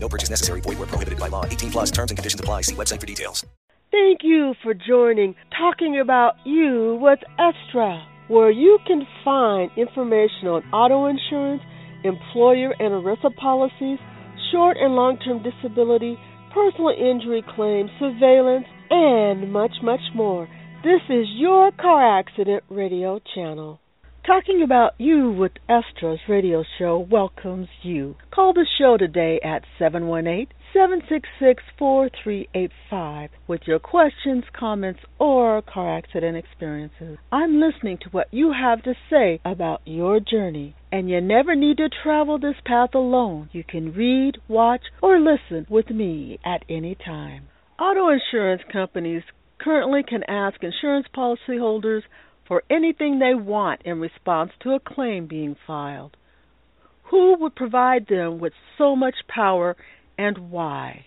No purchase necessary. Void where prohibited by law. 18 plus terms and conditions apply. See website for details. Thank you for joining Talking About You with Estra, where you can find information on auto insurance, employer and ERISA policies, short and long term disability, personal injury claims, surveillance, and much, much more. This is your car accident radio channel. Talking About You with Estra's radio show welcomes you. Call the show today at 718 766 4385 with your questions, comments, or car accident experiences. I'm listening to what you have to say about your journey. And you never need to travel this path alone. You can read, watch, or listen with me at any time. Auto insurance companies currently can ask insurance policyholders for anything they want in response to a claim being filed. Who would provide them with so much power and why?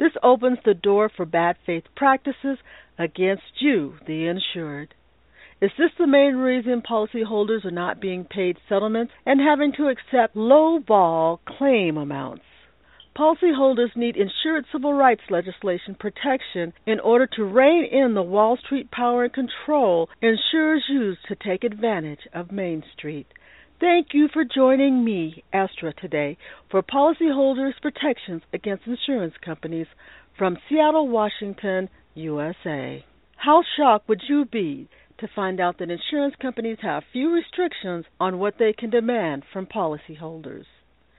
This opens the door for bad faith practices against you, the insured. Is this the main reason policyholders are not being paid settlements and having to accept low ball claim amounts? Policyholders need insured civil rights legislation protection in order to rein in the Wall Street power and control insurers use to take advantage of Main Street. Thank you for joining me, Estra, today for Policyholders Protections Against Insurance Companies from Seattle, Washington, USA. How shocked would you be to find out that insurance companies have few restrictions on what they can demand from policyholders?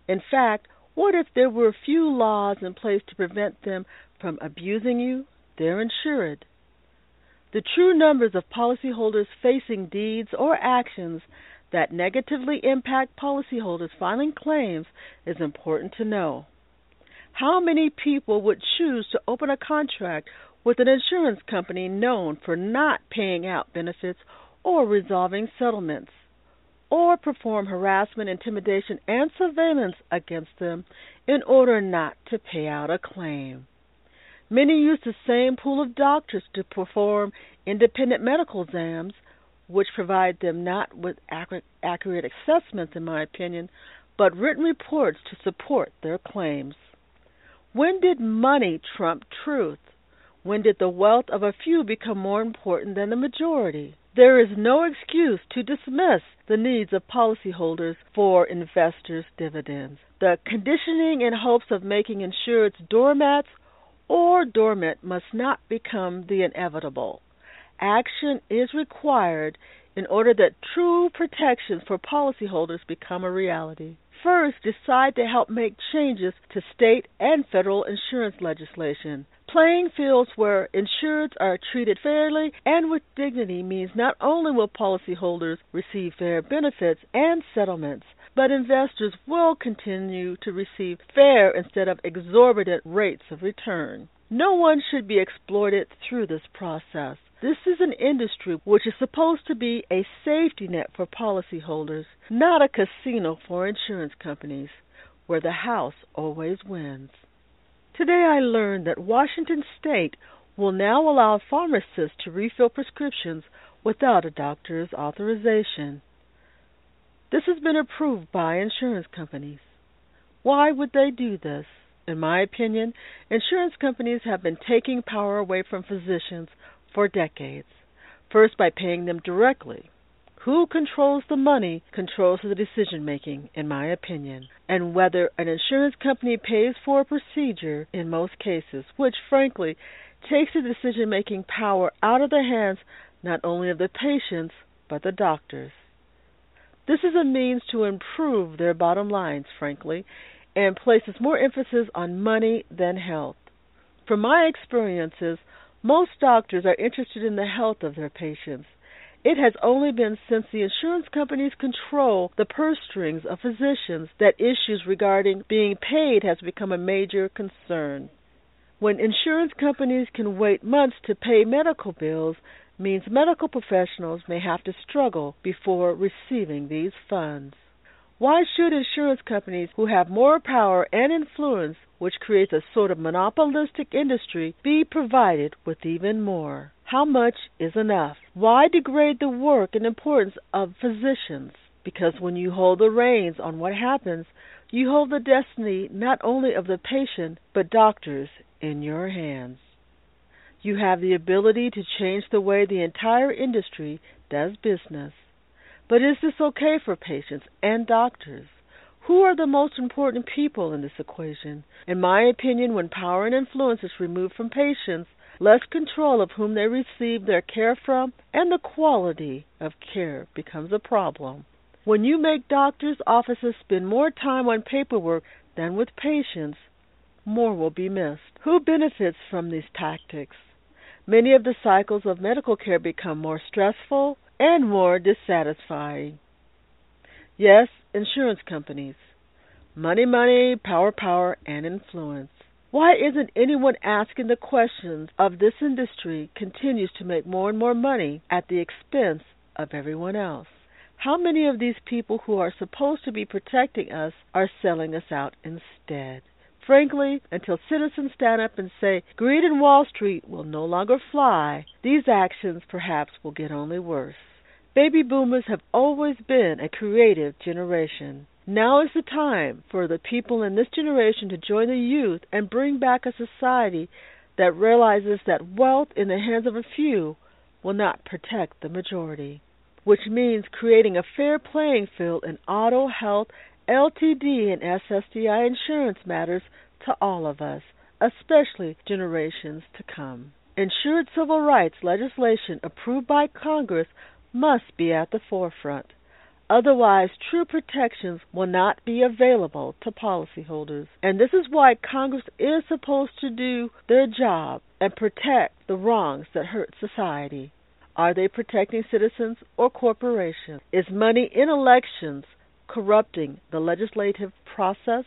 In fact, what if there were few laws in place to prevent them from abusing you, their insured? The true numbers of policyholders facing deeds or actions that negatively impact policyholders filing claims is important to know. How many people would choose to open a contract with an insurance company known for not paying out benefits or resolving settlements? Or perform harassment, intimidation, and surveillance against them in order not to pay out a claim. Many use the same pool of doctors to perform independent medical exams, which provide them not with accurate, assessments, in my opinion, but written reports to support their claims. When did money trump truth? When did the wealth of a few become more important than the majority? There is no excuse to dismiss the needs of policyholders for investors' dividends. The conditioning in hopes of making insureds doormats or dormant must not become the inevitable. Action is required in order that true protections for policyholders become a reality. First, decide to help make changes to state and federal insurance legislation. Playing fields where insureds are treated fairly and with dignity means not only will policyholders receive fair benefits and settlements, but investors will continue to receive fair instead of exorbitant rates of return. No one should be exploited through this process. This is an industry which is supposed to be a safety net for policyholders, not a casino for insurance companies, where the house always wins. Today I learned that Washington State will now allow pharmacists to refill prescriptions without a doctor's authorization. This has been approved by insurance companies. Why would they do this? In my opinion, insurance companies have been taking power away from physicians for decades. First, by paying them directly. Who controls the money controls the decision making, in my opinion. And whether an insurance company pays for a procedure, in most cases, which frankly takes the decision making power out of the hands not only of the patients, but the doctors. This is a means to improve their bottom lines, frankly, and places more emphasis on money than health. From my experiences, most doctors are interested in the health of their patients. It has only been since the insurance companies control the purse strings of physicians that issues regarding being paid has become a major concern. When insurance companies can wait months to pay medical bills, means medical professionals may have to struggle before receiving these funds. Why should insurance companies who have more power and influence, which creates a sort of monopolistic industry, be provided with even more? How much is enough? Why degrade the work and importance of physicians? Because when you hold the reins on what happens, you hold the destiny not only of the patient, but doctors in your hands. You have the ability to change the way the entire industry does business. But is this okay for patients and doctors? Who are the most important people in this equation? In my opinion, when power and influence is removed from patients, less control of whom they receive their care from and the quality of care becomes a problem. When you make doctors' offices spend more time on paperwork than with patients, more will be missed. Who benefits from these tactics? Many of the cycles of medical care become more stressful and more dissatisfying. Yes, insurance companies. Money, money, power, power, and influence. Why isn't anyone asking the questions of this industry continues to make more and more money at the expense of everyone else? How many of these people who are supposed to be protecting us are selling us out instead? Frankly, until citizens stand up and say greed in Wall Street will no longer fly, these actions perhaps will get only worse. Baby boomers have always been a creative generation. Now is the time for the people in this generation to join the youth and bring back a society that realizes that wealth in the hands of a few will not protect the majority which means creating a fair playing field in auto, health, LTD, and SSDI insurance matters to all of us, especially generations to come. Insured civil rights legislation approved by Congress must be at the forefront. Otherwise, true protections will not be available to policyholders. And this is why Congress is supposed to do their job and protect the wrongs that hurt society. Are they protecting citizens or corporations? Is money in elections corrupting the legislative process?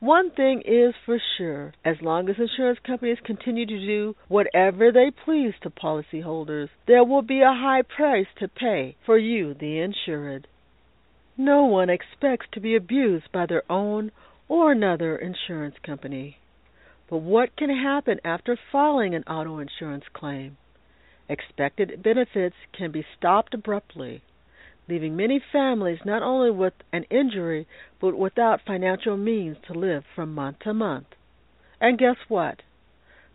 One thing is for sure as long as insurance companies continue to do whatever they please to policyholders, there will be a high price to pay for you, the insured. No one expects to be abused by their own or another insurance company. But what can happen after filing an auto insurance claim? Expected benefits can be stopped abruptly, leaving many families not only with an injury but without financial means to live from month to month. And guess what?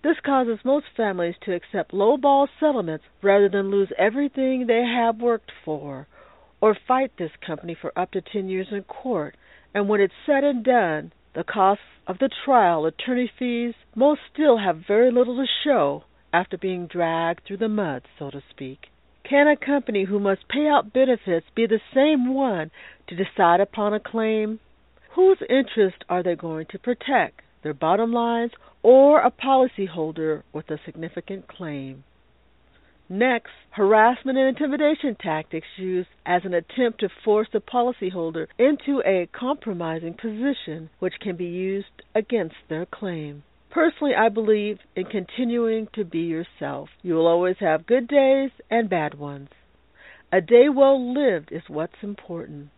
This causes most families to accept low-ball settlements rather than lose everything they have worked for or fight this company for up to 10 years in court. And when it's said and done, the costs of the trial, attorney fees, most still have very little to show after being dragged through the mud, so to speak? Can a company who must pay out benefits be the same one to decide upon a claim? Whose interest are they going to protect, their bottom lines or a policyholder with a significant claim? Next, harassment and intimidation tactics used as an attempt to force the policyholder into a compromising position which can be used against their claim. Personally, I believe in continuing to be yourself. You will always have good days and bad ones. A day well lived is what's important.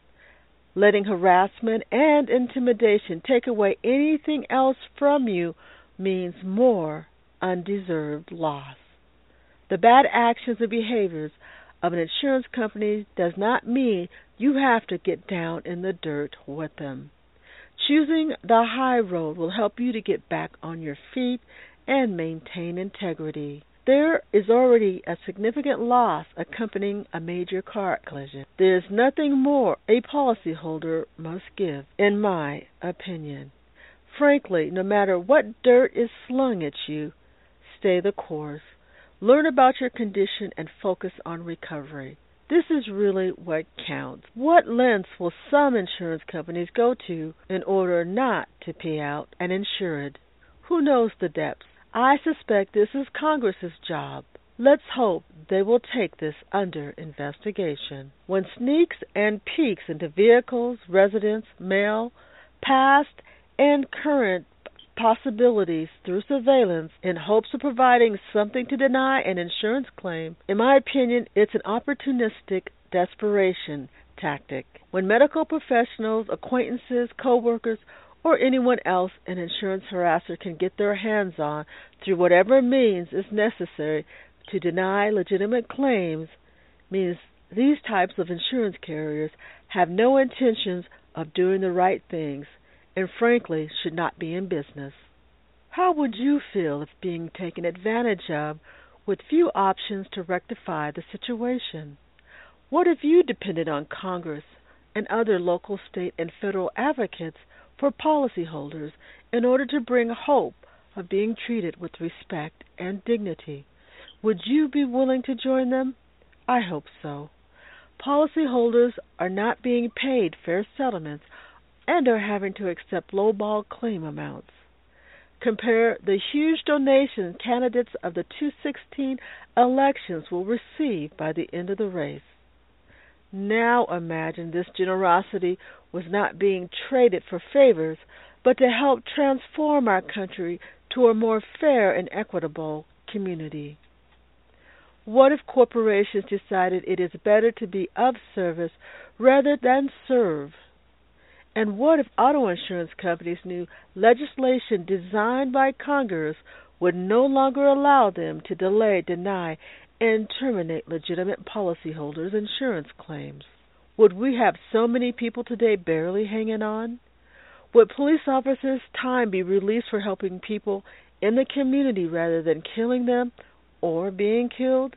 Letting harassment and intimidation take away anything else from you means more undeserved loss. The bad actions and behaviors of an insurance company does not mean you have to get down in the dirt with them. Choosing the high road will help you to get back on your feet and maintain integrity. There is already a significant loss accompanying a major car collision. There is nothing more a policyholder must give, in my opinion. Frankly, no matter what dirt is slung at you, stay the course. Learn about your condition and focus on recovery. This is really what counts. What lengths will some insurance companies go to in order not to pay out an insured? Who knows the depths? I suspect this is Congress's job. Let's hope they will take this under investigation. When sneaks and peeks into vehicles, residents, mail, past and current possibilities through surveillance in hopes of providing something to deny an insurance claim, in my opinion, it's an opportunistic desperation tactic. When medical professionals, acquaintances, coworkers, or anyone else an insurance harasser can get their hands on through whatever means is necessary to deny legitimate claims means these types of insurance carriers have no intentions of doing the right things and frankly should not be in business. How would you feel if being taken advantage of with few options to rectify the situation? What if you depended on Congress and other local, state, and federal advocates for policyholders in order to bring hope of being treated with respect and dignity? Would you be willing to join them? I hope so. Policyholders are not being paid fair settlements and are having to accept lowball claim amounts. Compare the huge donation candidates of the 2016 elections will receive by the end of the race. Now imagine this generosity was not being traded for favors, but to help transform our country to a more fair and equitable community. What if corporations decided it is better to be of service rather than serve? And what if auto insurance companies knew legislation designed by Congress would no longer allow them to delay, deny, and terminate legitimate policyholders' insurance claims? Would we have so many people today barely hanging on? Would police officers' time be released for helping people in the community rather than killing them or being killed?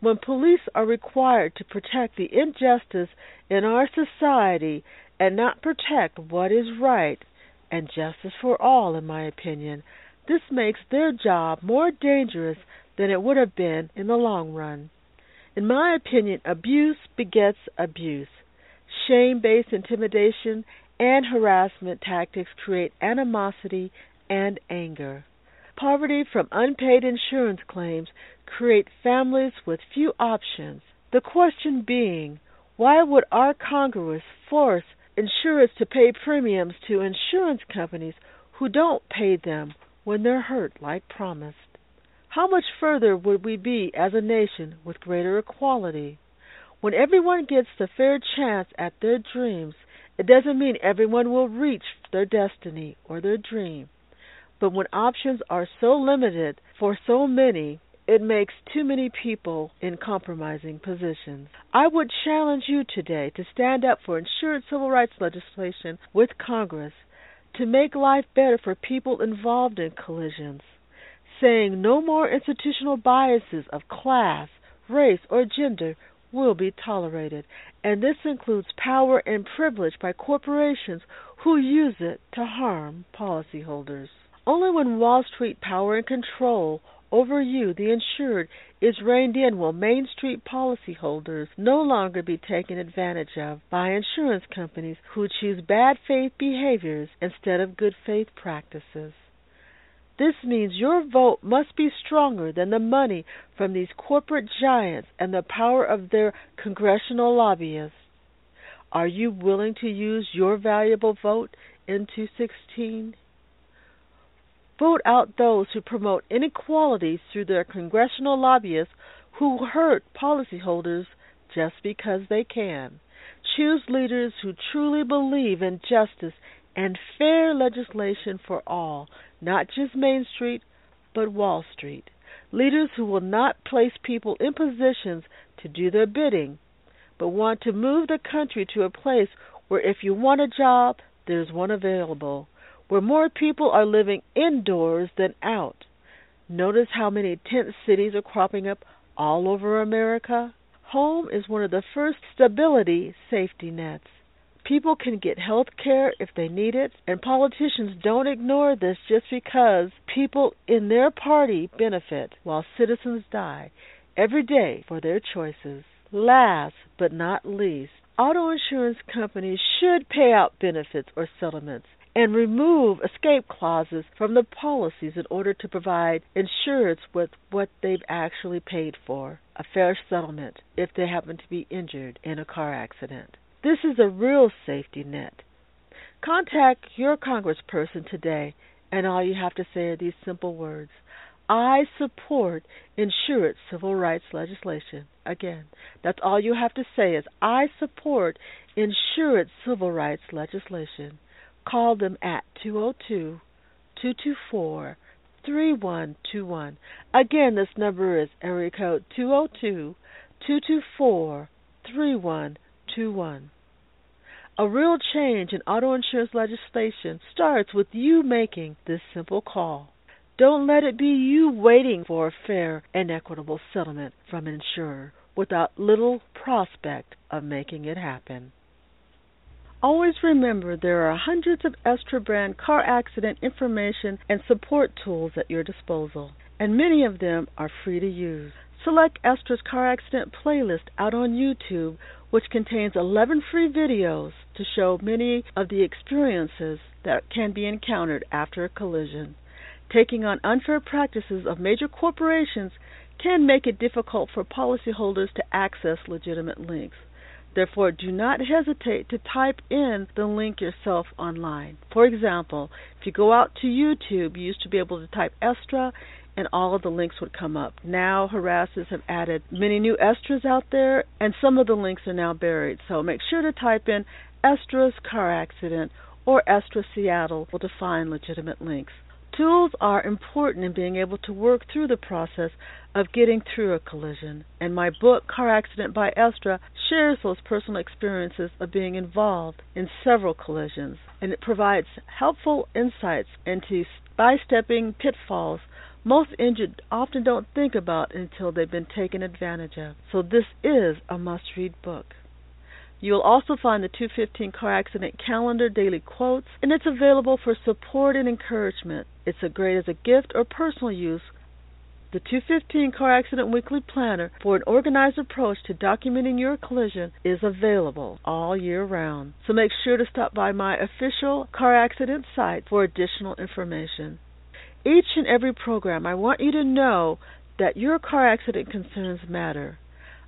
When police are required to protect the injustice in our society and not protect what is right and justice for all, in my opinion, this makes their job more dangerous than it would have been in the long run. In my opinion, abuse begets abuse. Shame based intimidation and harassment tactics create animosity and anger. Poverty from unpaid insurance claims create families with few options. The question being, why would our Congress force insurers to pay premiums to insurance companies who don't pay them when they're hurt like promised. How much further would we be as a nation with greater equality? When everyone gets the fair chance at their dreams, it doesn't mean everyone will reach their destiny or their dream. But when options are so limited for so many, it makes too many people in compromising positions. I would challenge you today to stand up for insurance civil rights legislation with Congress to make life better for people involved in collisions, saying no more institutional biases of class, race, or gender will be tolerated, and this includes power and privilege by corporations who use it to harm policyholders. Only when Wall Street power and control over you, the insured, is reined in will Main Street policyholders no longer be taken advantage of by insurance companies who choose bad faith behaviors instead of good faith practices. This means your vote must be stronger than the money from these corporate giants and the power of their congressional lobbyists. Are you willing to use your valuable vote in 2016? Vote out those who promote inequalities through their congressional lobbyists who hurt policyholders just because they can. Choose leaders who truly believe in justice and fair legislation for all, not just Main Street, but Wall Street. Leaders who will not place people in positions to do their bidding, but want to move the country to a place where if you want a job, there's one available where more people are living indoors than out. Notice how many tent cities are cropping up all over America? Home is one of the first stability safety nets. People can get health care if they need it, and politicians don't ignore this just because people in their party benefit while citizens die every day for their choices. Last but not least, auto insurance companies should pay out benefits or settlements and remove escape clauses from the policies in order to provide insureds with what they've actually paid for a fair settlement if they happen to be injured in a car accident. This is a real safety net. Contact your congressperson today And all you have to say are these simple words I support insurance civil rights legislation. Again, that's all you have to say is I support insurance civil rights legislation. Call them at 202 224 3121. Again, this number is area code 202 224 3121. A real change in auto insurance legislation starts with you making this simple call. Don't let it be you waiting for a fair and equitable settlement from an insurer without little prospect of making it happen. Always remember there are hundreds of Estra brand car accident information and support tools at your disposal, and many of them are free to use. Select Estra's car accident playlist out on YouTube, which contains 11 free videos to show many of the experiences that can be encountered after a collision. Taking on unfair practices of major corporations can make it difficult for policyholders to access legitimate links. Therefore, do not hesitate to type in the link yourself online. For example, if you go out to YouTube, you used to be able to type Estra and all of the links would come up. Now, harassers have added many new Estras out there, and some of the links are now buried. So make sure to type in Estra's car accident or Estra Seattle will define legitimate links. Tools are important in being able to work through the process of getting through a collision, and my book, Car Accident by Estra, shares those personal experiences of being involved in several collisions, and it provides helpful insights into by-stepping pitfalls most injured often don't think about until they've been taken advantage of. So this is a must-read book. You'll also find the 215 car accident calendar daily quotes, and it's available for support and encouragement. It's a great as a gift or personal use. The 215 Car Accident Weekly Planner for an organized approach to documenting your collision is available all year round. So make sure to stop by my official car accident site for additional information. Each and every program, I want you to know that your car accident concerns matter.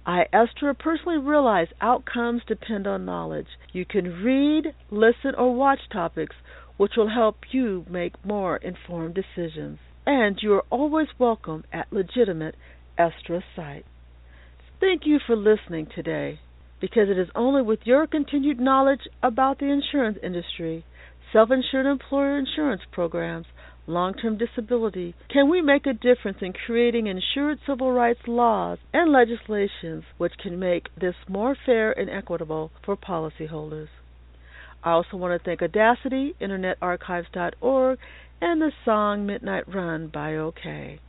I, Estra, personally realize outcomes depend on knowledge. You can read, listen, or watch topics which will help you make more informed decisions. And you are always welcome at legitimate Estra site. Thank you for listening today, because it is only with your continued knowledge about the insurance industry, self-insured employer insurance programs, long-term disability, can we make a difference in creating insured civil rights laws and legislations which can make this more fair and equitable for policyholders. I also want to thank Audacity, InternetArchives.org, and the song Midnight Run by OK.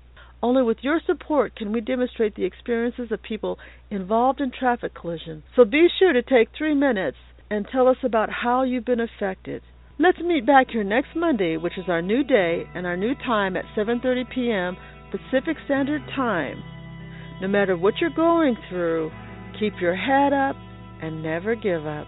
Only with your support can we demonstrate the experiences of people involved in traffic collisions. So be sure to take three minutes and tell us about how you've been affected. Let's meet back here next Monday, which is our new day and our new time at 7:30 p.m. Pacific Standard Time. No matter what you're going through, keep your head up and never give up.